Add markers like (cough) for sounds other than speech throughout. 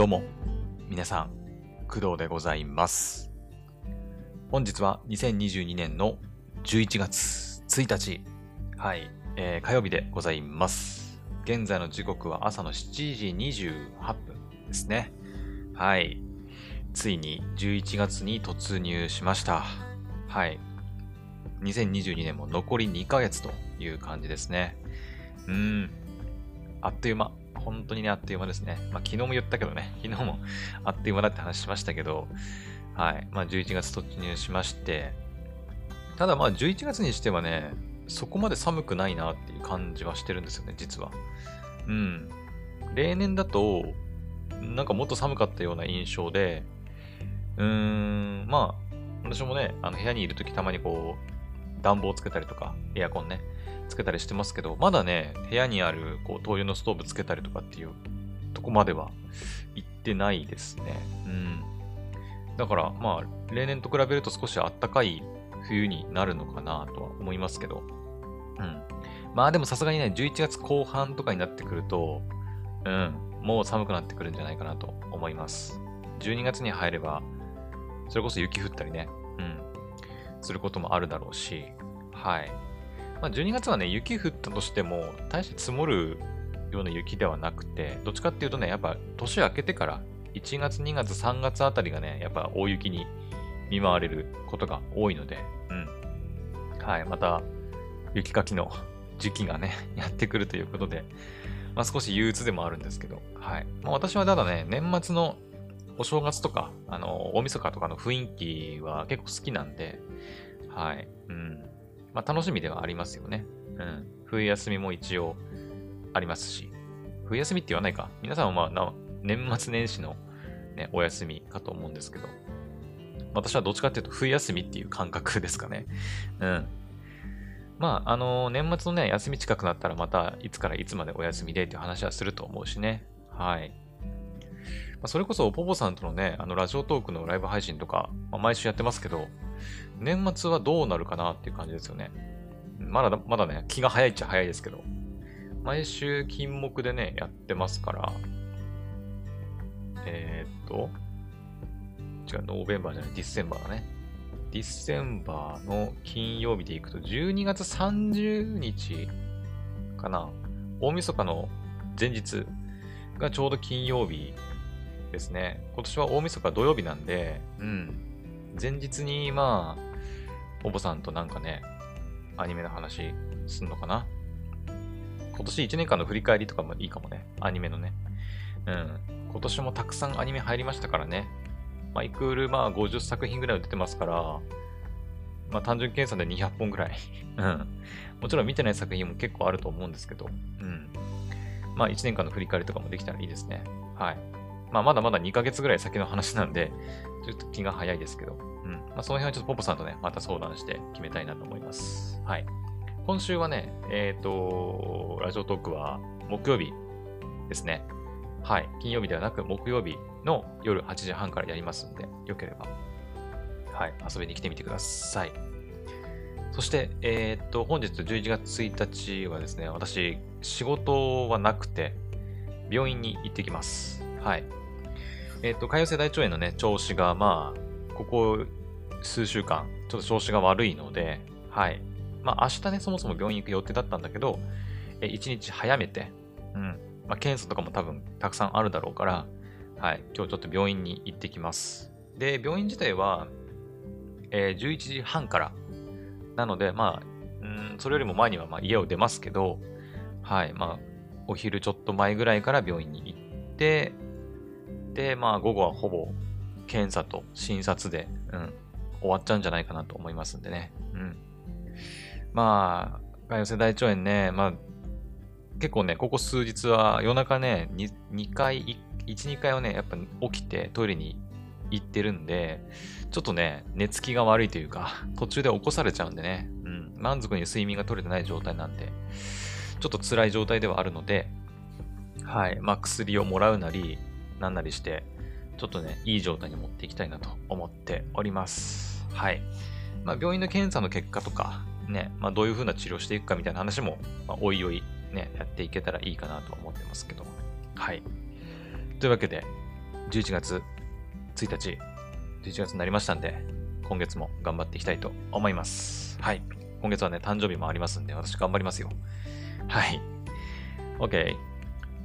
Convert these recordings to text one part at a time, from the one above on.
どうも、皆さん、工藤でございます。本日は2022年の11月1日、はい、えー火曜日でございます。現在の時刻は朝の7時28分ですね。はい。ついに11月に突入しました。はい。2022年も残り2ヶ月という感じですね。うん。あっという間。本当にね、あっという間ですね。まあ、昨日も言ったけどね、(laughs) 昨日もあっという間だって話しましたけど、はい。まあ、11月突入しまして、ただまあ、11月にしてはね、そこまで寒くないなっていう感じはしてるんですよね、実は。うん。例年だと、なんかもっと寒かったような印象で、うーん、まあ、私もね、あの部屋にいるときたまにこう、暖房つけたりとか、エアコンね、つけたりしてますけど、まだね、部屋にあるこう灯油のストーブつけたりとかっていうとこまでは行ってないですね。うん。だから、まあ、例年と比べると少し暖かい冬になるのかなとは思いますけど。うん。まあでもさすがにね、11月後半とかになってくると、うん、もう寒くなってくるんじゃないかなと思います。12月に入れば、それこそ雪降ったりね、うん、することもあるだろうし、はい。まあ、12月はね、雪降ったとしても、大して積もるような雪ではなくて、どっちかっていうとね、やっぱ年明けてから、1月、2月、3月あたりがね、やっぱ大雪に見舞われることが多いので、うん。はい、また、雪かきの時期がね、(laughs) やってくるということで、まあ少し憂鬱でもあるんですけど、はい。まあ私はただね、年末のお正月とか、あの、大晦日とかの雰囲気は結構好きなんで、はい。うん。まあ楽しみではありますよね。うん。冬休みも一応ありますし、冬休みって言わないか。皆さんはまあ、年末年始のね、お休みかと思うんですけど、私はどっちかっていうと冬休みっていう感覚ですかね。うん。まあ、あの年末のね、休み近くなったらまたいつからいつまでお休みでっていう話はすると思うしね。はい。まあ、それこそ、ポポさんとのね、あの、ラジオトークのライブ配信とか、まあ、毎週やってますけど、年末はどうなるかなっていう感じですよね。まだ、まだね、気が早いっちゃ早いですけど、毎週金目でね、やってますから、えー、っと、違う、ノーベンバーじゃない、ディッセンバーだね。ディッセンバーの金曜日でいくと、12月30日かな。大晦日の前日がちょうど金曜日ですね。今年は大晦日土曜日なんで、うん。前日に、まあ、おぼさんとなんかね、アニメの話すんのかな？今年1年間の振り返りとかもいいかもね。アニメのね。うん。今年もたくさんアニメ入りましたからね。マイクールまあ50作品ぐらい出てますから、まあ単純計算で200本ぐらい。(laughs) うん。もちろん見てない作品も結構あると思うんですけど、うん。まあ1年間の振り返りとかもできたらいいですね。はい。まあまだまだ2ヶ月ぐらい先の話なんで、ちょっと気が早いですけど、うん。まあその辺はちょっとポポさんとね、また相談して決めたいなと思います。はい。今週はね、えっ、と、ラジオトークは木曜日ですね。はい。金曜日ではなく木曜日の夜8時半からやりますんで、よければ、はい。遊びに来てみてください。そして、えーっと、本日11月1日はですね、私、仕事はなくて、病院に行ってきます。はい。えーと、潰瘍性大腸炎のね、調子が、まあ、ここ数週間、ちょっと調子が悪いので、はい。まあ、明日ね、そもそも病院行く予定だったんだけど、え1日早めて、うん。まあ、検査とかも多分たくさんあるだろうから、はい。今日ちょっと病院に行ってきます。で、病院自体は、えー11時半からなので、まあ、うん、それよりも前にはまあ家を出ますけど、はい、まあ、お昼ちょっと前ぐらいから病院に行って、で、まあ、午後はほぼ検査と診察で、うん、終わっちゃうんじゃないかなと思いますんでね。うん。まあ、潰瘍性大腸炎ね、まあ、結構ね、ここ数日は夜中ね、2, 2回、1、2回はね、やっぱ起きてトイレに行ってるんで、ちょっとね、寝つきが悪いというか、(laughs) 途中で起こされちゃうんでね、うん、満足に睡眠が取れてない状態なんで、ちょっと辛い状態ではあるので、はい、まあ薬をもらうなり、なんなりして、ちょっとね、いい状態に持っていきたいなと思っております。はい。まあ病院の検査の結果とか、ね、まあどういう風な治療していくかみたいな話も、まあ、おいおいね、やっていけたらいいかなと思ってますけど。はい。というわけで、11月1日、11月になりましたんで、今月も頑張っていきたいと思います。はい。今月はね、誕生日もありますんで、私頑張りますよ。はい。OK。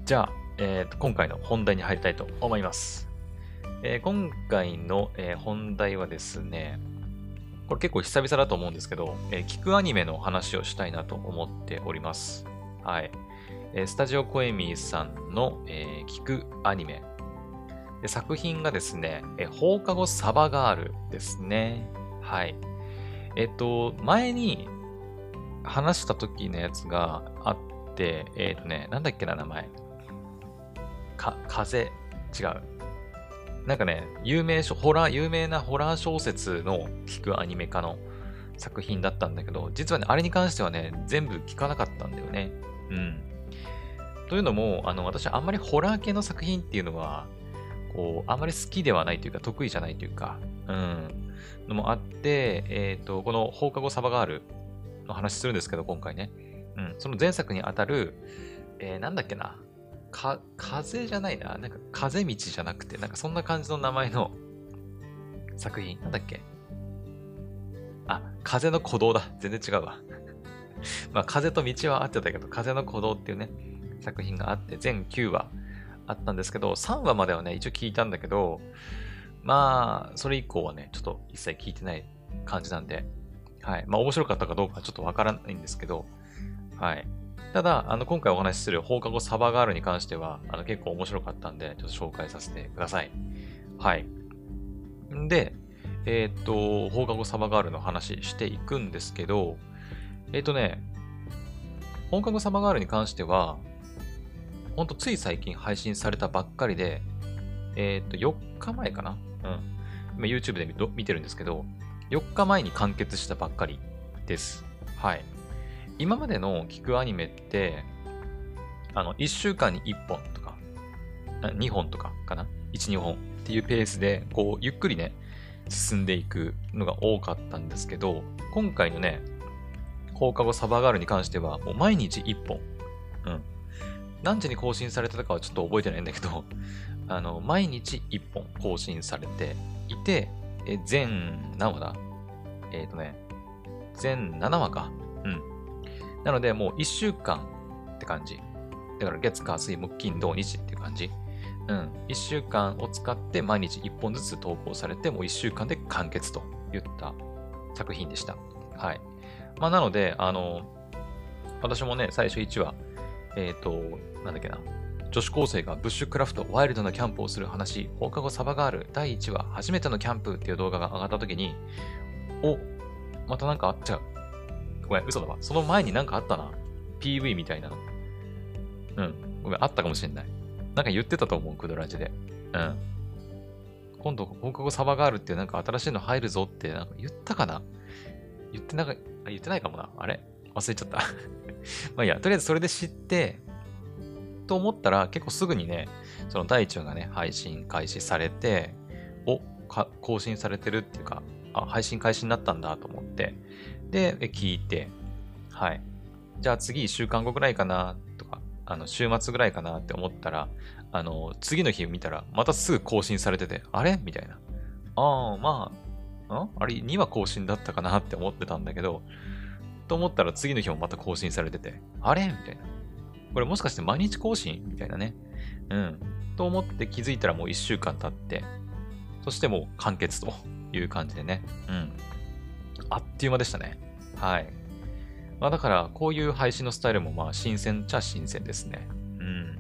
じゃあ、えー、今回の本題に入りたいと思います。えー、今回の、えー、本題はですね、これ結構久々だと思うんですけど、えー、聞くアニメの話をしたいなと思っております。はい。え、スタジオコエミーさんの、え、聞くアニメ。で作品がですね、え、放課後サバガールですね。はい。えっ、と、前に話した時のやつがあって、えっ、とね、なんだっけな、名前。か、風、違う。なんかね、有名ホラー、有名なホラー小説の聞くアニメ化の作品だったんだけど、実はね、あれに関してはね、全部聞かなかったんだよね。うん。というのも、あの、私あんまりホラー系の作品っていうのは、こう、あんまり好きではないというか、得意じゃないというか、うん、のもあって、えっ、ー、と、この放課後サバガールの話するんですけど、今回ね。うん、その前作にあたる、えー、なんだっけな、か、風じゃないな。なんか風道じゃなくて、なんかそんな感じの名前の作品。なんだっけ？あ、風の鼓動だ。全然違うわ。(laughs) まあ、風と道は合ってたけど、風の鼓動っていうね、作品があって、全9話あったんですけど、3話まではね、一応聞いたんだけど、まあ、それ以降はね、ちょっと一切聞いてない感じなんで、はい。まあ、面白かったかどうかちょっとわからないんですけど、はい。ただ、あの、今回お話しする放課後サバガールに関しては、あの、結構面白かったんで、ちょっと紹介させてください。はい。んで、えー、っと、放課後サバガールの話していくんですけど、えー、っとね、放課後サバガールに関しては、ほんとつい最近配信されたばっかりで、えー、っと、4日前かな？うん。今 YouTube で見てるんですけど、4日前に完結したばっかりです。はい。今までの聞くアニメって、あの、1週間に1本とか、2本とかかな ?1、2本っていうペースで、こう、ゆっくりね、進んでいくのが多かったんですけど、今回のね、放課後サバガールに関しては、もう毎日1本。うん。何時に更新されてたかはちょっと覚えてないんだけど、(laughs) あの、毎日1本更新されていて、え、全何話だ？えっ、ー、とね、全7話か。うん。なので、もう1週間って感じ。だから月、火、水、木、金、土、日っていう感じ。うん。1週間を使って毎日1本ずつ投稿されて、もう1週間で完結といった作品でした。はい。まあ、なので、あの、私もね、最初1話、えっ、ー、と、なんだっけな。女子高生がブッシュクラフト、ワイルドなキャンプをする話、放課後サバガール第1話、初めてのキャンプっていう動画が上がった時に、お、またなんか、違う、ごめん、嘘だわ。その前になんかあったな。PV みたいな。うん。ごめん、あったかもしれない。なんか言ってたと思う、クドラジで。うん。今度、放課後サバガールってなんか新しいの入るぞってなんか言ったかな？言ってなんか、言ってないかもな。あれ？忘れちゃった (laughs) まあいいや、とりあえずそれで知って、と思ったら結構すぐにね、その第1話がね、配信開始されて、お、更新されてるっていうか、あ、配信開始になったんだと思って、で、聞いて、はい。じゃあ次1週間後ぐらいかなとか、あの、週末ぐらいかなって思ったら、あの、次の日見たら、またすぐ更新されてて、あれ？みたいな。ああ、まあ、ん？あれ、2話更新だったかなって思ってたんだけど、と思ったら次の日もまた更新されてて、あれ？みたいな。これもしかして毎日更新？みたいなね。うん。と思って気づいたらもう1週間経って、そしてもう完結という感じでね。うん。あっという間でしたね。はい。まあだから、こういう配信のスタイルもまあ新鮮っちゃ新鮮ですね。うん。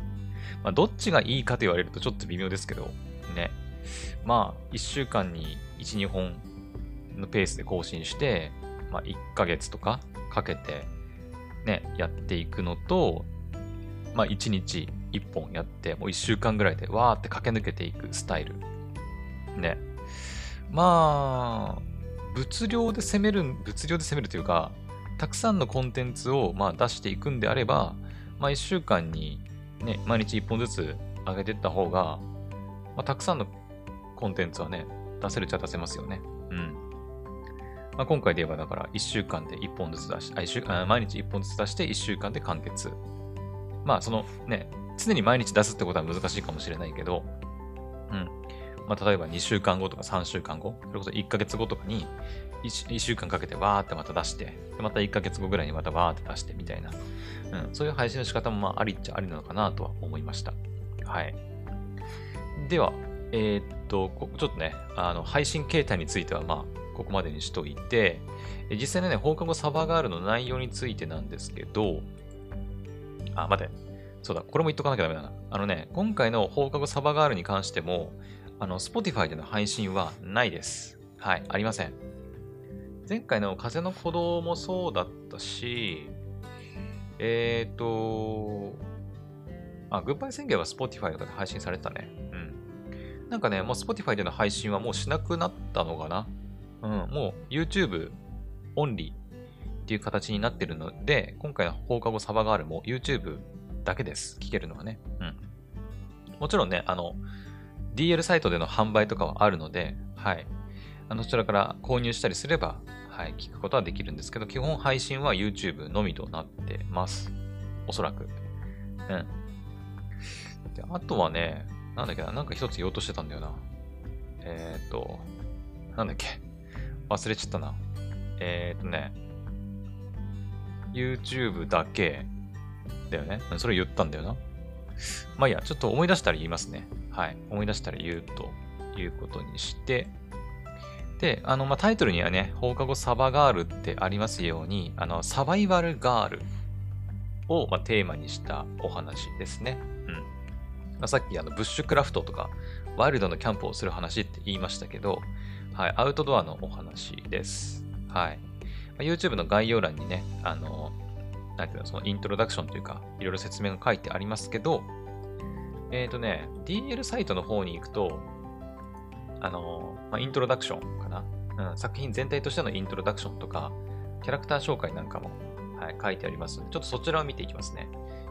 まあどっちがいいかと言われるとちょっと微妙ですけど、ね。まあ1週間に1、2本のペースで更新して、まあ1ヶ月とかかけてね、やっていくのと、まあ1日1本やって、もう1週間ぐらいでわーって駆け抜けていくスタイル。ね。まあ、物量で攻める、物量で攻めるというか、たくさんのコンテンツをまあ出していくんであれば、まあ1週間にね、毎日1本ずつ上げていった方が、まあ、たくさんのコンテンツはね、出せるっちゃ出せますよね。うん。まあ、今回で言えばだから1週間で1本ずつ出し、あ週あ毎日1本ずつ出して1週間で完結。まあそのね、常に毎日出すってことは難しいかもしれないけど、うん。まあ、例えば2週間後とか3週間後、それこそ1ヶ月後とかに1、1週間かけてわーってまた出して、また1ヶ月後ぐらいにまたわーって出してみたいな、うん、そういう配信の仕方もまあありっちゃありなのかなとは思いました。はい。では、えー、っと、ちょっとね、あの、配信形態についてはまあ、ここまでにしといて、実際のね、放課後サバガールの内容についてなんですけど、あ、待て。そうだ、これも言っとかなきゃダメだな。あのね、今回の放課後サバガールに関しても、あの、Spotify での配信はないです。はい、ありません。前回の風の鼓動もそうだったし、えっ、ー、と、あ、グッバイ宣言は Spotify とかで配信されてたね。うん。なんかね、もう Spotify での配信はもうしなくなったのかなうん、もう YouTube オンリーっていう形になってるので、今回の放課後サバガールも YouTube だけです。聞けるのはね。うん。もちろんね、あの、DL サイトでの販売とかはあるので、はい。あの、そちらから購入したりすれば、はい、聞くことはできるんですけど、基本配信は YouTube のみとなってます。おそらく。うん。で、あとはね、なんだっけな、なんか一つ言おうとしてたんだよな。えっ、と、なんだっけ。忘れちゃったな。えっ、とね、YouTube だけだよね。それ言ったんだよな。まあいいや、ちょっと思い出したら言いますね。はい。思い出したら言うということにして、で、あの、まあ、タイトルにはね、放課後サバガールってありますように、あの、サバイバルガールを、まあ、テーマにしたお話ですね。うん。まあ、さっきあの、ブッシュクラフトとか、ワイルドのキャンプをする話って言いましたけど、はい、アウトドアのお話です。はい。まあ、YouTube の概要欄にね、あの、なんていうの、そのイントロダクションというか、いろいろ説明が書いてありますけど、えっ、ー、とね、DL サイトの方に行くと、あの、まあ、イントロダクションかな、うん。作品全体としてのイントロダクションとか、キャラクター紹介なんかも、はい、書いてありますので、ちょっとそちらを見ていきますね。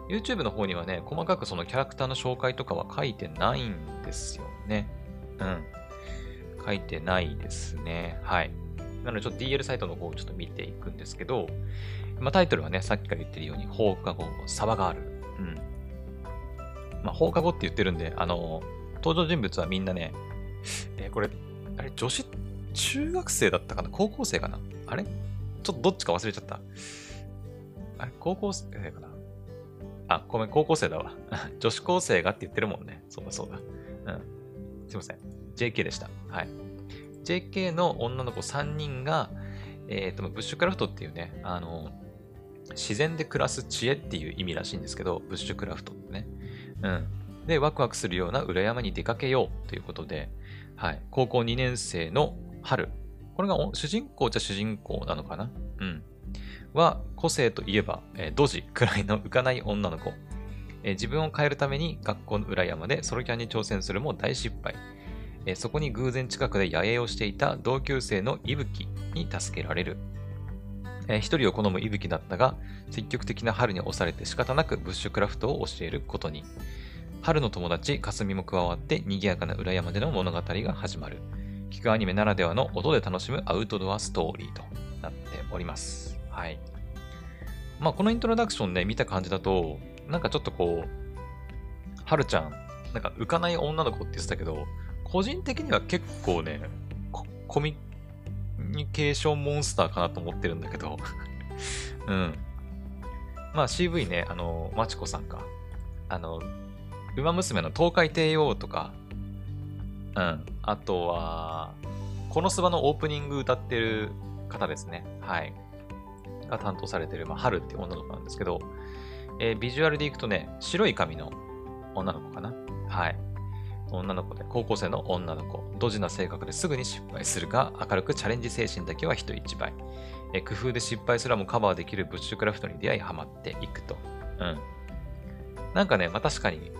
YouTube の方にはね、細かくそのキャラクターの紹介とかは書いてないんですよね。うん。書いてないですね。はい。なので、ちょっと DL サイトの方をちょっと見ていくんですけど、まあ、タイトルはね、さっきから言ってるように、放課後、サバガール。うん。まあ、放課後って言ってるんで、あの、登場人物はみんなね、えー、これ、あれ、女子、中学生だったかな？高校生かな？あれ？ちょっとどっちか忘れちゃった。あれ高校生かな？あ、ごめん、高校生だわ。(laughs) 女子高生がって言ってるもんね。そうだそうだ。うん。すいません。JK でした。はい。JK の女の子3人が、えっ、ー、と、ブッシュクラフトっていうね、あの、自然で暮らす知恵っていう意味らしいんですけど、ブッシュクラフトってね。うん。で、ワクワクするような裏山に出かけようということで、はい。高校2年生の春。これが主人公じゃ主人公なのかな？うん。は、個性といえば、えー、ドジくらいの浮かない女の子。えー、自分を変えるために学校の裏山でソロキャンに挑戦するも大失敗。えそこに偶然近くで野営をしていた同級生の伊吹に助けられる。え一人を好む伊吹だったが、積極的な春に押されて仕方なくブッシュクラフトを教えることに。春の友達、かすみも加わって賑やかな裏山での物語が始まる。聞くアニメならではの音で楽しむアウトドアストーリーとなっております。はい。まあ、このイントロダクションね、見た感じだと、なんかちょっとこう、春ちゃん、なんか浮かない女の子って言ってたけど、個人的には結構ね、コミュニケーションモンスターかなと思ってるんだけど (laughs) うん。まあ CV ね、あの、まちこさんか。あの、馬娘の東海帝王とか、うん。あとは、このスバのオープニング歌ってる方ですね。はい。が担当されてる、まあ、春っていう女の子なんですけど、えー、ビジュアルでいくとね、白い髪の女の子かな。はい。女の子で、高校生の女の子、ドジな性格ですぐに失敗するが、明るくチャレンジ精神だけは人一倍。え工夫で失敗すらもカバーできるブッシュクラフトに出会いハマっていくと。うん。なんかね、まあ、確かに、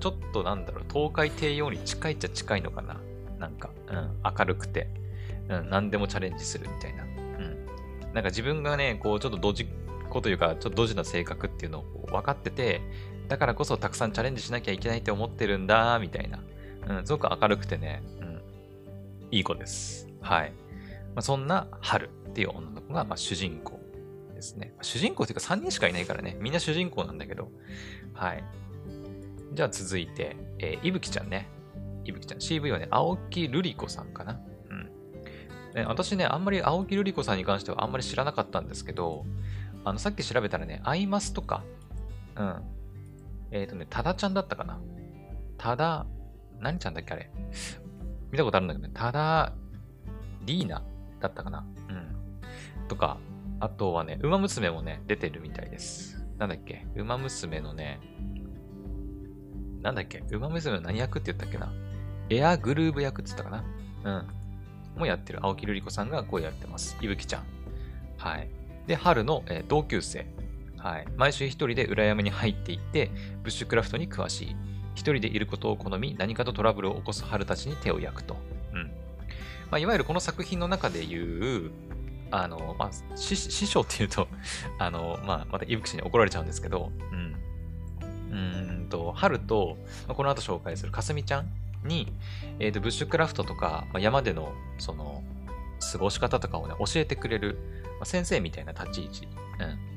ちょっとなんだろう、東海帝王に近いっちゃ近いのかな。なんか、うん、明るくて、うん、何でもチャレンジするみたいな。うん。なんか自分がね、こう、ちょっとドジっ子というか、ちょっとドジな性格っていうのを分かってて、だからこそたくさんチャレンジしなきゃいけないって思ってるんだ、みたいな。うん、すごく明るくてね、うん、いい子です。はい。まあ、そんな春っていう女の子が、まあ、主人公ですね。主人公っていうか3人しかいないからね、みんな主人公なんだけど、はい。じゃあ続いて、えー、いぶきちゃんね。いぶきちゃん。CV はね、青木瑠璃子さんかな。うん。ね、私ね、あんまり青木瑠璃子さんに関してはあんまり知らなかったんですけど、あの、さっき調べたらね、アイマスとか、うん。えっ、ー、とね、ただちゃんだったかな。ただ、何ちゃんだっけあれ。見たことあるんだけどね、ただ、リーナだったかな。うん。とか、あとはね、馬娘もね、出てるみたいです。なんだっけ？馬娘のね、なんだっけ？馬娘の何役って言ったっけな？エアグルーブ役って言ったかな？うん。もやってる青木瑠璃子さんが声やってます。いぶきちゃん。はい。で、春の、えー、同級生。はい。毎週一人で裏山に入っていって、ブッシュクラフトに詳しい。一人でいることを好み、何かとトラブルを起こす春たちに手を焼くと。うん。まあ、いわゆるこの作品の中で言う、あの、まあ、師匠っていうと (laughs) あの、まあ、またイブキ氏に怒られちゃうんですけど、うん。うんと、春と、まあ、この後紹介するかすみちゃんに、えっ、ー、と、ブッシュクラフトとか、まあ、山での、その、過ごし方とかをね、教えてくれる、まあ、先生みたいな立ち位置、うん、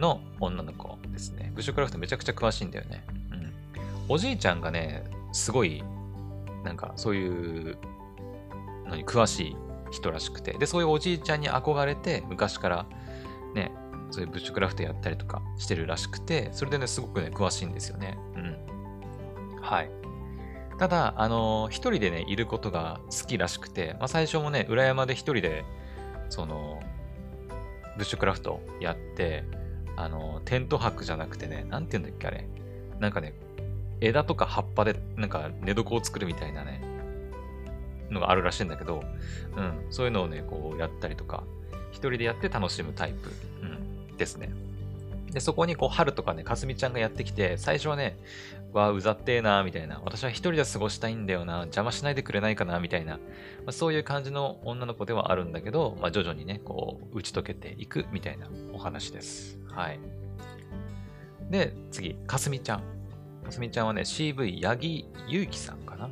の女の子ですね。ブッシュクラフトめちゃくちゃ詳しいんだよね。うん。おじいちゃんがね、すごい、なんか、そういうのに詳しい人らしくて、で、そういうおじいちゃんに憧れて、昔からね、そういうブッシュクラフトやったりとかしてるらしくて、それでね、すごくね、詳しいんですよね。うん。はい。ただ、あのー、一人でね、いることが好きらしくて、まあ、最初もね、裏山で一人で、その、ブッシュクラフトやって、あの、テント泊じゃなくてね、なんて言うんだっけ、あれ。なんかね、枝とか葉っぱで、なんか寝床を作るみたいなね、のがあるらしいんだけど、うん、そういうのをね、こうやったりとか、一人でやって楽しむタイプ、うん、ですね。で、そこにこう、春とかね、かすみちゃんがやってきて、最初はね、わあうざってえなみたいな。私は一人で過ごしたいんだよな。邪魔しないでくれないかなみたいな。まあ、そういう感じの女の子ではあるんだけど、まあ、徐々にね、こう、打ち解けていくみたいなお話です。はい。で、次、かすみちゃん。かすみちゃんはね、CV 八木ゆうきさんかな。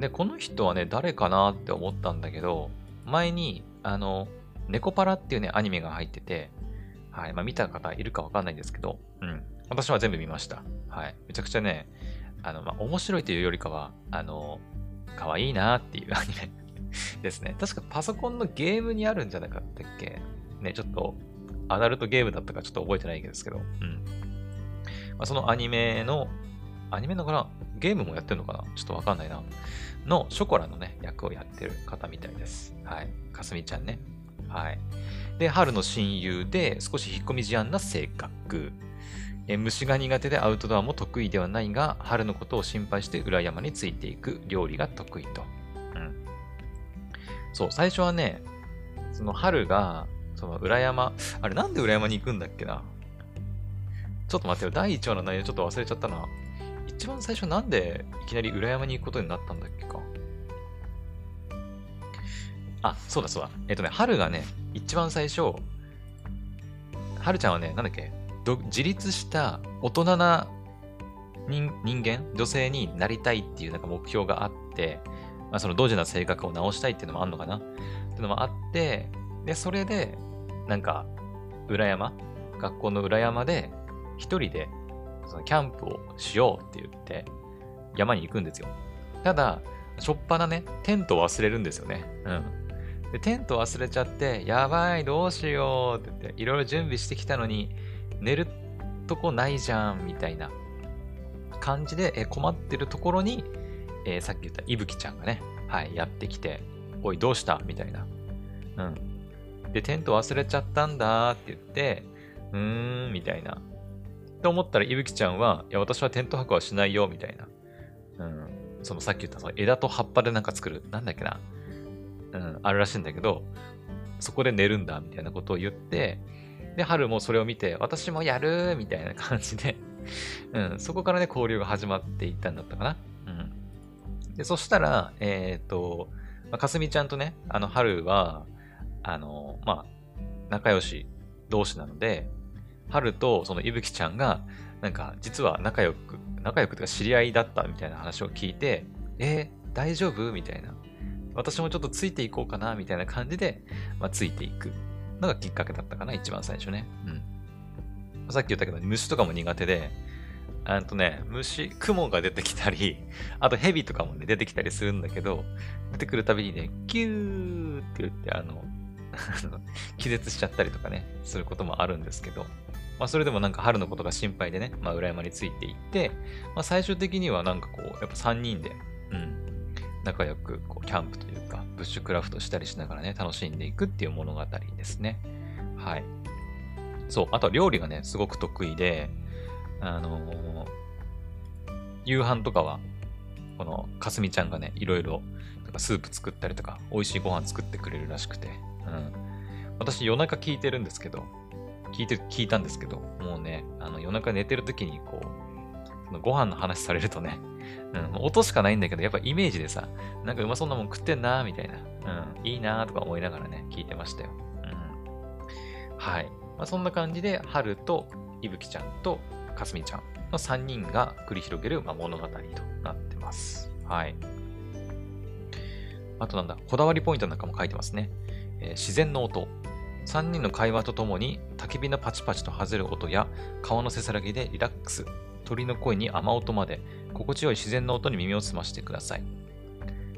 で、この人はね、誰かなって思ったんだけど、前に、あの、猫パラっていうね、アニメが入ってて、はい。まあ、見た方いるかわかんないんですけど、うん。私は全部見ました。はい。めちゃくちゃね、あの、まあ、面白いというよりかは、あの、可愛いなっていう (laughs) アニメですね。確かパソコンのゲームにあるんじゃなかったっけ？ね、ちょっと、アダルトゲームだったかちょっと覚えてないんですけど、うん。まあ、そのアニメの、アニメのかなゲームもやってるのかな？ちょっとわかんないな。のショコラのね、役をやってる方みたいです。はい。かすみちゃんね。はい。で、春の親友で少し引っ込み思案な性格。え虫が苦手でアウトドアも得意ではないが、春のことを心配して裏山についていく料理が得意と。うん。そう、最初はね、その春が、その裏山、あれなんで裏山に行くんだっけな？ちょっと待ってよ、第1話の内容ちょっと忘れちゃったな。一番最初なんでいきなり裏山に行くことになったんだっけか？あ、そうだそうだ。えっとね、春がね、一番最初、春ちゃんはね、なんだっけ、自立した大人な人間、女性になりたいっていうなんか目標があって、まあ、そのドジな性格を直したいっていうのもあるのかな？っていうのもあって、で、それで、なんか、裏山？学校の裏山で、一人でそのキャンプをしようって言って、山に行くんですよ。ただ、しょっぱなね、テントを忘れるんですよね。うん。で、テント忘れちゃって、やばい、どうしようって言って、いろいろ準備してきたのに、寝るとこないじゃん、みたいな感じで、え困ってるところに、えー、さっき言ったいぶきちゃんがね、はい、やってきて、おい、どうした？みたいな。うん。で、テント忘れちゃったんだって言って、うーん、みたいな。って思ったら、いぶきちゃんは、いや、私はテント泊はしないよ、みたいな。うん。そのさっき言ったその枝と葉っぱでなんか作る、なんだっけな。うん、あるらしいんだけど、そこで寝るんだ、みたいなことを言って、で、春もそれを見て、私もやるみたいな感じで (laughs) うん、そこからね、交流が始まっていったんだったかな。うん。で、そしたら、えっ、ー、と、ま、かすみちゃんとね、あの、春は、あの、まあ、仲良し同士なので、春とそのいぶきちゃんが、なんか、実は仲良く、仲良くというか知り合いだったみたいな話を聞いて、えー、大丈夫みたいな。私もちょっとついていこうかなみたいな感じで、まあ、ついていくのがきっかけだったかな、一番最初ね。うん。さっき言ったけど、虫とかも苦手で、あとね、虫、雲が出てきたり、(laughs) あと蛇とかもね、出てきたりするんだけど、出てくるたびにね、キューって言って、あの、気絶しちゃったりとかね、することもあるんですけど、まあ、それでもなんか春のことが心配でね、まあ、裏山についていって、まあ、最終的にはなんかこう、やっぱ3人で、うん、仲良くこうキャンプというか、ブッシュクラフトしたりしながらね、楽しんでいくっていう物語ですね。はい。そう、あとは料理がね、すごく得意で、あのー、夕飯とかは、このかすみちゃんがね、いろいろ、スープ作ったりとか、美味しいご飯作ってくれるらしくて、うん。私夜中聞いてるんですけど、聞いて、聞いたんですけど、もうね、あの夜中寝てる時にこう、そのご飯の話されるとね、うん、音しかないんだけど、やっぱイメージでさ、なんかうまそうなもん食ってんなみたいな、うん、いいなとか思いながらね、聞いてましたよ。うん。はい。まあ、そんな感じで、春といぶきちゃんとかすみちゃんの3人が繰り広げる、まあ、物語となってます。はい。あとなんだ、こだわりポイントなんかも書いてますね。えー、自然の音。3人の会話とともに焚き火のパチパチと外れる音や川のせさらぎでリラックス、鳥の声に雨音まで心地よい自然の音に耳を澄ましてください。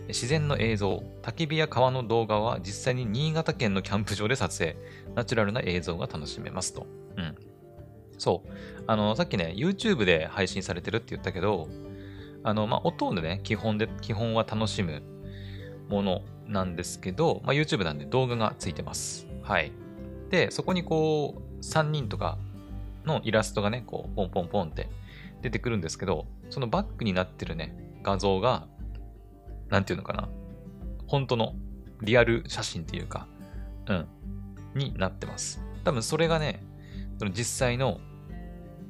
自然の映像、焚き火や川の動画は実際に新潟県のキャンプ場で撮影、ナチュラルな映像が楽しめますと。うん。そう。あの、さっきね、YouTube で配信されてるって言ったけど、あの、まあ、音でね、基本で、基本は楽しむものなんですけど、まあ、YouTube なんで動画がついてます。はい。で、そこにこう、3人とかのイラストがね、こう、ポンポンポンって出てくるんですけど、そのバックになってるね、画像が、なんていうのかな。本当のリアル写真っていうか、うん、になってます。多分それがね、その実際の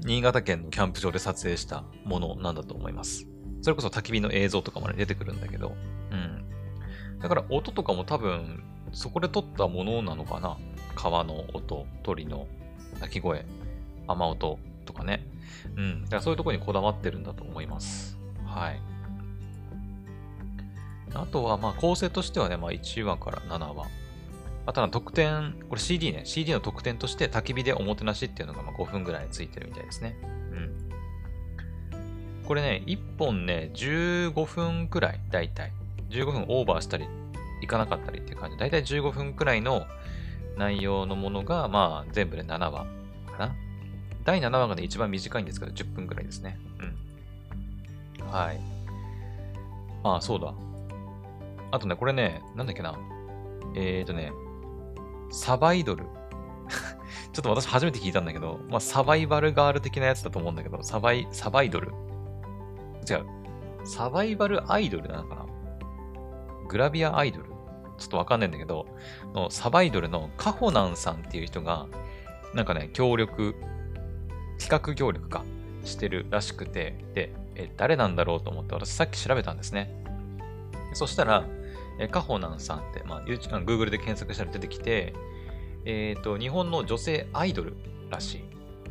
新潟県のキャンプ場で撮影したものなんだと思います。それこそ焚き火の映像とかもね、出てくるんだけど、うん。だから音とかも多分、そこで撮ったものなのかな川の音、鳥の鳴き声、雨音とかね。うん。だからそういうとこにこだわってるんだと思います。はい。あとは、まあ構成としてはね、まあ1話から7話。あとは特典、これ CD ね、CD の特典として焚き火でおもてなしっていうのがま5分ぐらいついてるみたいですね。うん。これね、1本ね、15分くらい、だいたい。15分オーバーしたり、いかなかったりっていう感じ、だいたい15分くらいの内容のものが、まあ、全部で7話かな。第7話がね、一番短いんですけど、10分くらいですね。うん。はい。ああ、そうだ。あとね、これね、なんだっけな。えーとね、サバイドル。(laughs) ちょっと私初めて聞いたんだけど、まあ、サバイバルガール的なやつだと思うんだけど、サバイ、サバイドル。違う。サバイバルアイドルなのかな？グラビアアイドル？ちょっとわかんないんだけど、のサバイドルのカホナンさんっていう人が、なんかね、協力、企画協力か、してるらしくて、で、え、誰なんだろうと思って私さっき調べたんですね。そしたら、えカホナンさんって、まあ、Google で検索したら出てきて、えっ、ー、と、日本の女性アイドルらしい。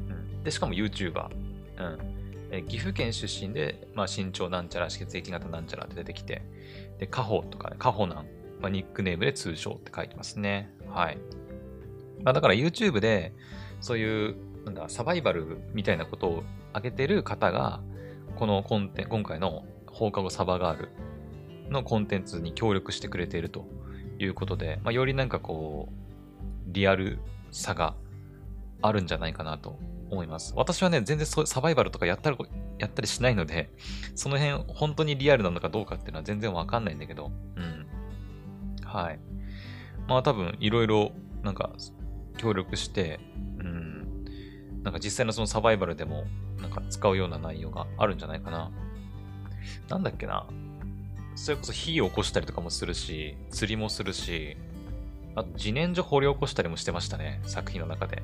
うん、で、しかも YouTuber。うんえ岐阜県出身で、まあ、身長なんちゃら、血液型なんちゃらって出てきて、で、カホとか、ね、カホナン、まあ、ニックネームで通称って書いてますね。はい。まあ、だから YouTube で、そういう、なんだ、サバイバルみたいなことを上げてる方が、このコンテン今回の放課後サバガールのコンテンツに協力してくれているということで、まあ、よりなんかこう、リアルさがあるんじゃないかなと思います。私はね、全然そうサバイバルとかやったりやったりしないので、その辺本当にリアルなのかどうかっていうのは全然わかんないんだけど、うん。はい。まあ多分いろいろなんか協力して、うん。なんか実際のそのサバイバルでもなんか使うような内容があるんじゃないかな。なんだっけな。それこそ火を起こしたりとかもするし、釣りもするし、あと自然薯掘り起こしたりもしてましたね、作品の中で。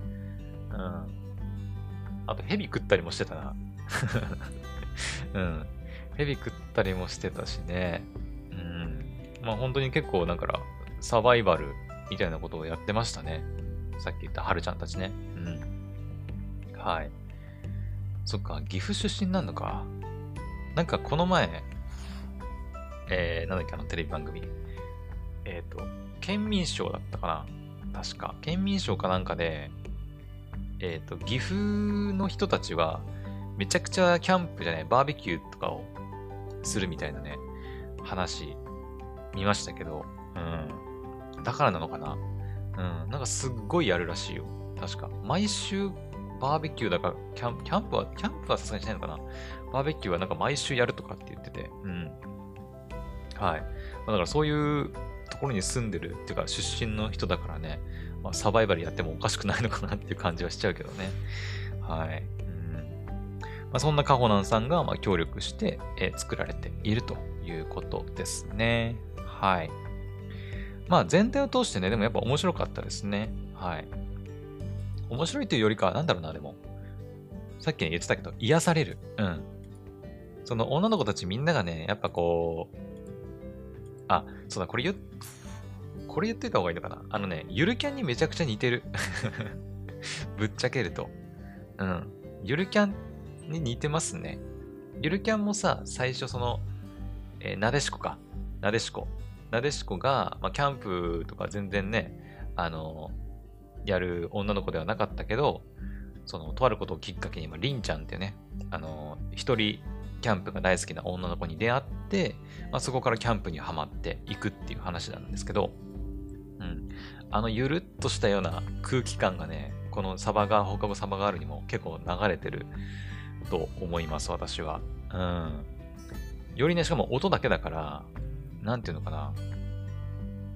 うん。あと蛇食ったりもしてたな。(laughs) うん。蛇食ったりもしてたしね。うん。まあ本当に結構だからサバイバルみたいなことをやってましたね。さっき言った春ちゃんたちね。うん。はい。そっか、岐阜出身なのか。なんかこの前、えー、なんだっけ、あのテレビ番組。えっ、ー、と、県民賞だったかな確か。県民賞かなんかで、えっ、ー、と、岐阜の人たちは、めちゃくちゃキャンプじゃない、バーベキューとかをするみたいなね、話、見ましたけど、うん。だからなのかなうん。なんかすっごいやるらしいよ。確か。毎週バーベキューだから、キャンプ、キャンプは、キャンプはさすがにしないのかなバーベキューはなんか毎週やるとかって言ってて、うん。はい。だからそういうところに住んでるっていうか出身の人だからね、まあ、サバイバルやってもおかしくないのかなっていう感じはしちゃうけどね。はい。うんまあ、そんなカホナンさんがまあ協力して、えー作られているということですね。はい。まあ全体を通してね、でもやっぱ面白かったですね。はい。面白いというよりかは、なんだろうな、でも。さっき言ってたけど、癒される。うん。その女の子たちみんながね、やっぱこう、あ、そうだ、これ言っ、これ言っといた方がいいのかな？あのね、ゆるキャンにめちゃくちゃ似てる。(laughs) ぶっちゃけると。うん。ゆるキャンに似てますね。ゆるキャンもさ、最初その、えーなでしこか。なでしこ。なでしこが、まあ、キャンプとか全然ね、あのやる女の子ではなかったけど、その、とあることをきっかけに、まあ、りんちゃんっていうね、あの一人キャンプが大好きな女の子に出会って、まあ、そこからキャンプにはまっていくっていう話なんですけど、うん。あのゆるっとしたような空気感がね、このサバガー、放課後サバガールにも結構流れてると思います、私は。うん。よりね、しかも音だけだから、なんていうのかな。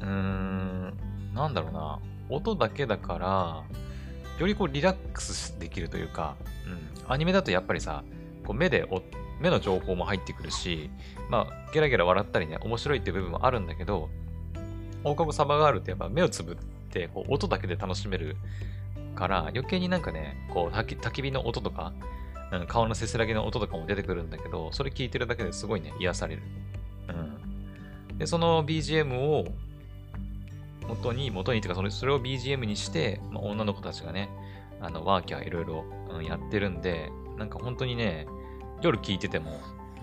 うーん、なんだろうな。音だけだから、よりこうリラックスできるというか、うん。アニメだとやっぱりさ、こう目でお、目の情報も入ってくるし、まあ、ゲラゲラ笑ったりね、面白いっていう部分もあるんだけど、放課後サバガールってやっぱ目をつぶって、こう音だけで楽しめるから、余計になんかね、こう焚き焚き火の音とか、うん顔のせせらぎの音とかも出てくるんだけど、それ聞いてるだけですごいね、癒される。うん。で、その BGM を元に、元にっていうかそれ、それを BGM にして、まあ、女の子たちがね、あの、ワーキャーいろいろやってるんで、なんか本当にね、夜聞いてても、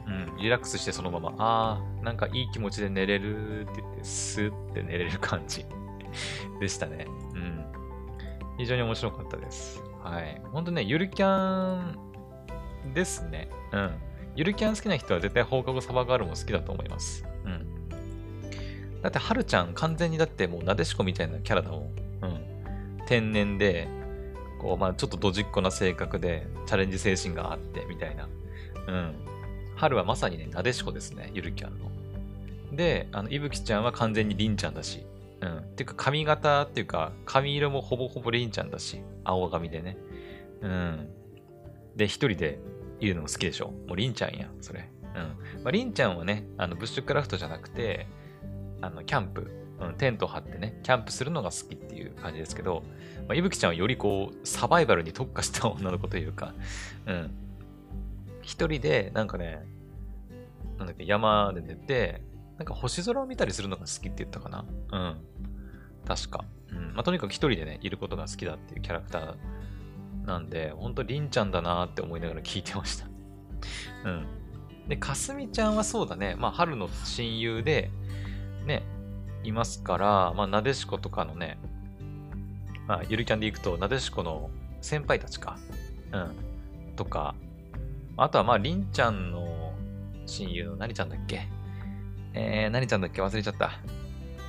うん、リラックスしてそのまま、あー、なんかいい気持ちで寝れるって言って、スーって寝れる感じ (laughs) でしたね。うん。非常に面白かったです。はい。ほんとね、ゆるキャンですね。うん。ゆるキャン好きな人は絶対放課後サバガールも好きだと思います。うん。だって、はるちゃん完全にだってもうなでしこみたいなキャラだもん。うん。天然で、こう、まあちょっとドジっ子な性格で、チャレンジ精神があって、みたいな。うん。春はまさにね、なでしこですね、ゆるキャンの。で、あの、いぶきちゃんは完全にりんちゃんだし。うん。ていうか、髪型っていうか、髪色もほぼほぼりんちゃんだし。青髪でね。うん。で、一人でいるのも好きでしょ。もうりんちゃんや、それ。うん。ま、りんちゃんはね、あの、ブッシュクラフトじゃなくて、あの、キャンプ。うん、テント張ってね、キャンプするのが好きっていう感じですけど、まあ、いぶきちゃんはよりこう、サバイバルに特化した女の子というか、うん。一人で、なんかね、なんだっけ、山で寝て、なんか星空を見たりするのが好きって言ったかな？うん。確か。うん。まあ、とにかく一人でね、いることが好きだっていうキャラクターなんで、ほんとりんちゃんだなーって思いながら聞いてました。うん。で、かすみちゃんはそうだね。まあ、春の親友で、ね、いますから、まあ、なでしことかのね、まあ、ゆるキャンで行くと、なでしこの先輩たちか。うん。とか、あとはまあ、りんちゃんの親友の何ちゃんだっけ？えー、何ちゃんだっけ？忘れちゃった。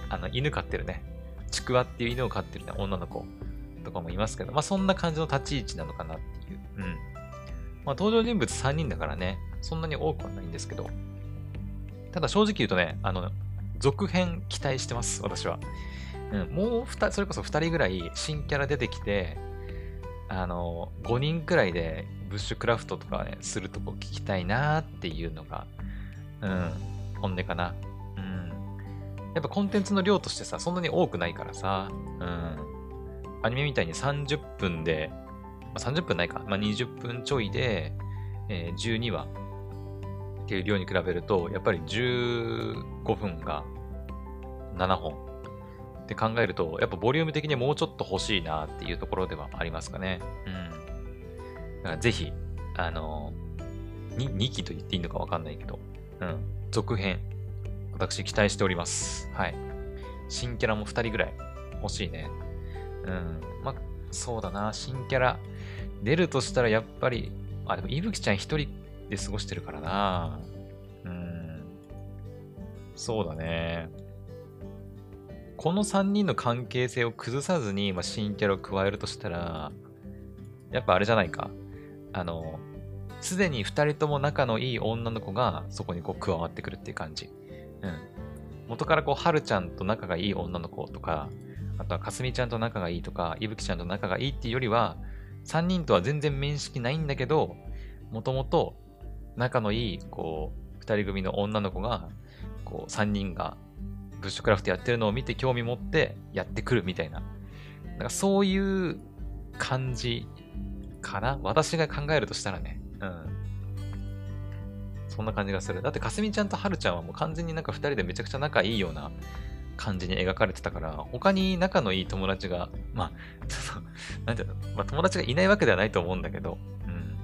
あの、犬飼ってるね。ちくわっていう犬を飼ってるね、女の子とかもいますけど、まあそんな感じの立ち位置なのかなっていう。うん。まあ登場人物3人だからね、そんなに多くはないんですけど。ただ正直言うとね、あの、続編期待してます、私は。うん、もう2それこそ2人ぐらい新キャラ出てきて、あの、5人くらいでブッシュクラフトとかね、するとこ聞きたいなーっていうのが、うん、本音かな。うん。やっぱコンテンツの量としてさ、そんなに多くないからさ、うん。アニメみたいに30分で、まあ、30分ないか、まあ、20分ちょいで、えー12話っていう量に比べると、やっぱり15分が7本って考えると、やっぱボリューム的にもうちょっと欲しいなっていうところではありますかね。うん。だからぜひ、あのに2期と言っていいのかわかんないけど、うん。続編、私期待しております。はい。新キャラも2人ぐらい欲しいね。うん。ま、そうだな、新キャラ。出るとしたらやっぱり、あ、でも、いぶきちゃん一人で過ごしてるからな。うん。そうだね。この3人の関係性を崩さずに、まあ、新キャラを加えるとしたら、やっぱあれじゃないか。あの、すでに2人とも仲のいい女の子がそこにこう加わってくるっていう感じ。うん。元からこう、はるちゃんと仲がいい女の子とか、あとはかすみちゃんと仲がいいとか、いぶきちゃんと仲がいいっていうよりは、3人とは全然面識ないんだけど、もともと仲のいい、こう、2人組の女の子が、こう、3人がブッシュクラフトやってるのを見て興味持ってやってくるみたいな。なんかそういう感じかな私が考えるとしたらね。うん。そんな感じがする。だって、かすみちゃんとはるちゃんはもう完全になんか2人でめちゃくちゃ仲いいような感じに描かれてたから、他に仲のいい友達が、まあ、ちょっと、なんていうの、まあ友達がいないわけではないと思うんだけど、うん。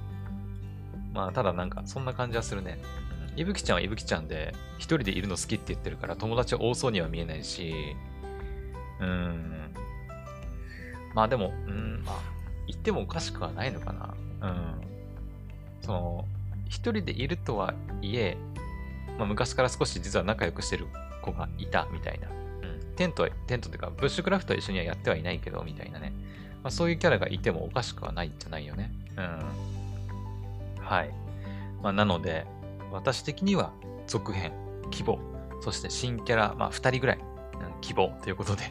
まあ、ただなんか、そんな感じはするね。いぶきちゃんはいぶきちゃんで、一人でいるの好きって言ってるから、友達多そうには見えないし、うーん。まあでも、うん、まあ、言ってもおかしくはないのかな。うん。その、一人でいるとはいえ、まあ、昔から少し実は仲良くしてる子がいたみたいな。うん。テント、テントっていうか、ブッシュクラフトは一緒にはやってはいないけど、みたいなね。まあ、そういうキャラがいてもおかしくはないんじゃないよね。うん。はい。まあ、なので、私的には続編、希望、そして新キャラ、まあ、2人ぐらい、うん、希望ということで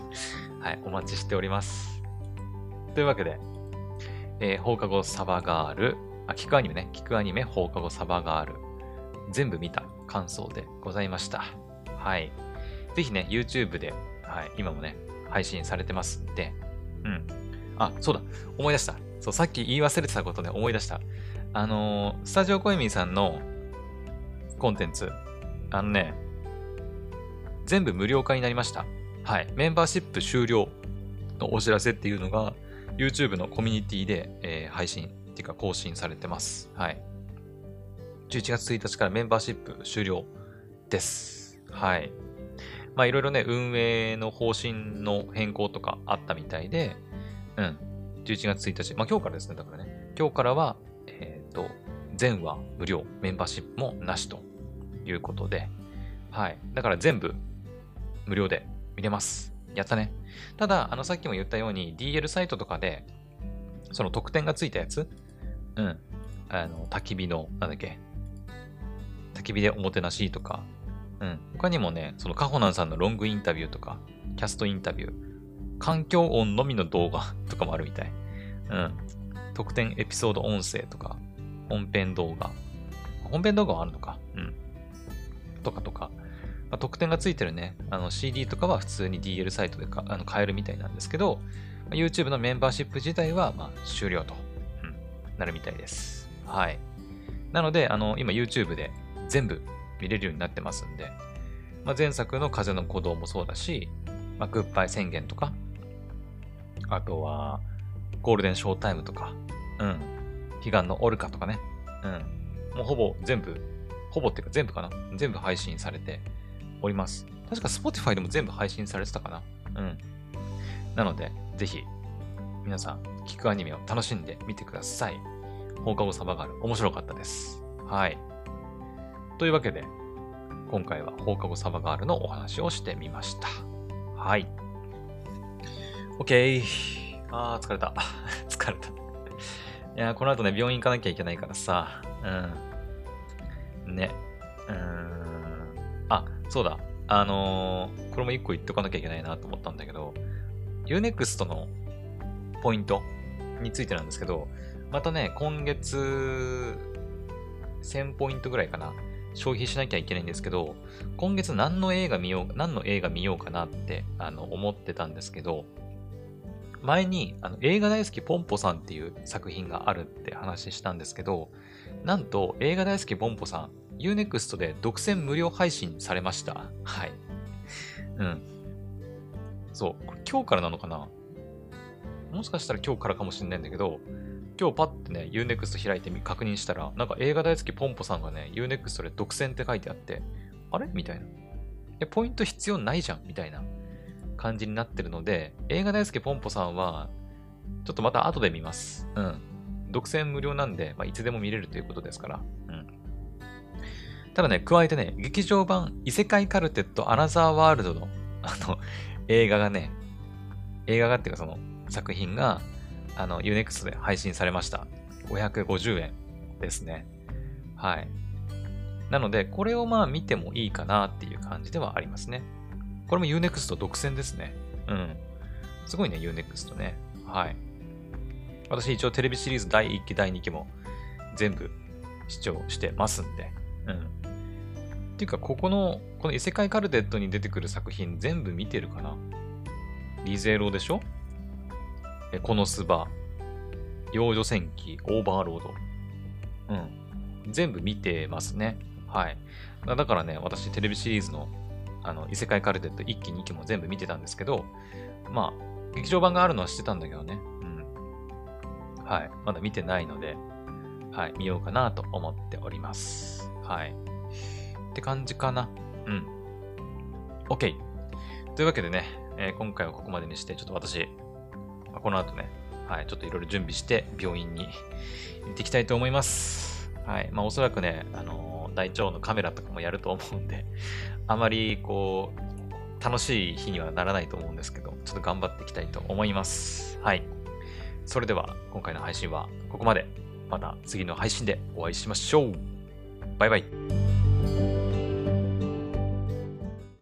(laughs) はい、お待ちしております。というわけで、えー、放課後サバガール、あ、聞くアニメね、聞くアニメ放課後サバガール、全部見た感想でございました。はい。ぜひね、YouTube で、はい、今もね、配信されてますんで、うん。あ、そうだ、思い出した。そう、さっき言い忘れてたことね、思い出した。あのー、スタジオコエミーさんのコンテンツ、あのね、全部無料化になりました。はい。メンバーシップ終了のお知らせっていうのが、YouTube のコミュニティで、えー、配信っていうか更新されてます。はい。11月1日からメンバーシップ終了です。はい。まあいろいろね、運営の方針の変更とかあったみたいで、うん。11月1日、まあ今日からですね、だからね。今日からは、えっ、ー、と、全話無料、メンバーシップもなしということで、はい。だから全部無料で見れます。やったね。ただ、あの、さっきも言ったように DL サイトとかで、その特典がついたやつ、うん。あの、焚き火の、なんだっけ、焚き火でおもてなしとか、うん。他にもね、そのカホナンさんのロングインタビューとか、キャストインタビュー、環境音のみの動画とかもあるみたい。うん。特典エピソード音声とか、本編動画。本編動画はあるのか。うん。とかとか。まあ、特典がついてるね、あの CD とかは普通に DL サイトでかあの買えるみたいなんですけど、まあ、YouTube のメンバーシップ自体はまあ終了と、うん、なるみたいです。はい。なので、あの、今 YouTube で全部見れるようになってますんで、まあ、前作の風の鼓動もそうだし、まあ、グッバイ宣言とか、あとは、ゴールデンショータイムとか、うん。悲願のオルカとかね。うん。もうほぼ全部、ほぼっていうか全部かな全部配信されております。確か Spotify でも全部配信されてたかなうん。なので、ぜひ、皆さん、聞くアニメを楽しんでみてください。放課後サバガール、面白かったです。はい。というわけで、今回は放課後サバガールのお話をしてみました。はい。OK。あー、疲れた。(laughs) 疲れた。いや、この後ね、病院行かなきゃいけないからさ。うん。ね。うーん。あ、そうだ。あのー、これも一個言っとかなきゃいけないなと思ったんだけど、Unext のポイントについてなんですけど、またね、今月、1000ポイントぐらいかな。消費しなきゃいけないんですけど、今月何の映画見よう、何の映画見ようかなって、あの、思ってたんですけど、前にあの映画大好きポンポさんっていう作品があるって話したんですけど、なんと映画大好きポンポさん、Unext で独占無料配信されました。はい。うん。そう。これ今日からなのかな？もしかしたら今日からかもしれないんだけど、今日パッてね、Unext 開いて確認したら、なんか映画大好きポンポさんがね、Unext で独占って書いてあって、あれ？みたいな。え、ポイント必要ないじゃんみたいな。感じになってるので、映画大好きポンポさんは、ちょっとまた後で見ます。うん。独占無料なんで、まあ、いつでも見れるということですから。うん。ただね、加えてね、劇場版異世界カルテットアナザーワールドの、(laughs) あの、映画がね、映画がっていうかその作品が、あの、UNEXT で配信されました。550円ですね。はい。なので、これをまあ見てもいいかなっていう感じではありますね。これも UNEXT 独占ですね。うん。すごいね、UNEXT ね。はい。私一応テレビシリーズ第1期、第2期も全部視聴してますんで。うん。っていうか、ここの、この異世界カルテットに出てくる作品全部見てるかな？リゼロでしょ？え、このスバ、幼女戦記、オーバーロード。うん。全部見てますね。はい。だからね、私テレビシリーズのあの異世界カルテット1期2期も全部見てたんですけど、まあ、劇場版があるのは知ってたんだけどね。うん。はい。まだ見てないので、はい。見ようかなと思っております。はい。って感じかな。うん。OK。というわけでね、えー、今回はここまでにして、ちょっと私、この後ね、はい、ちょっといろいろ準備して病院に行ってきたいと思います。はい。まあ、おそらくね、あのー、大腸のカメラとかもやると思うんで、あまり、こう、楽しい日にはならないと思うんですけど、ちょっと頑張っていきたいと思います。はい。それでは、今回の配信はここまで。また次の配信でお会いしましょう。バイバイ。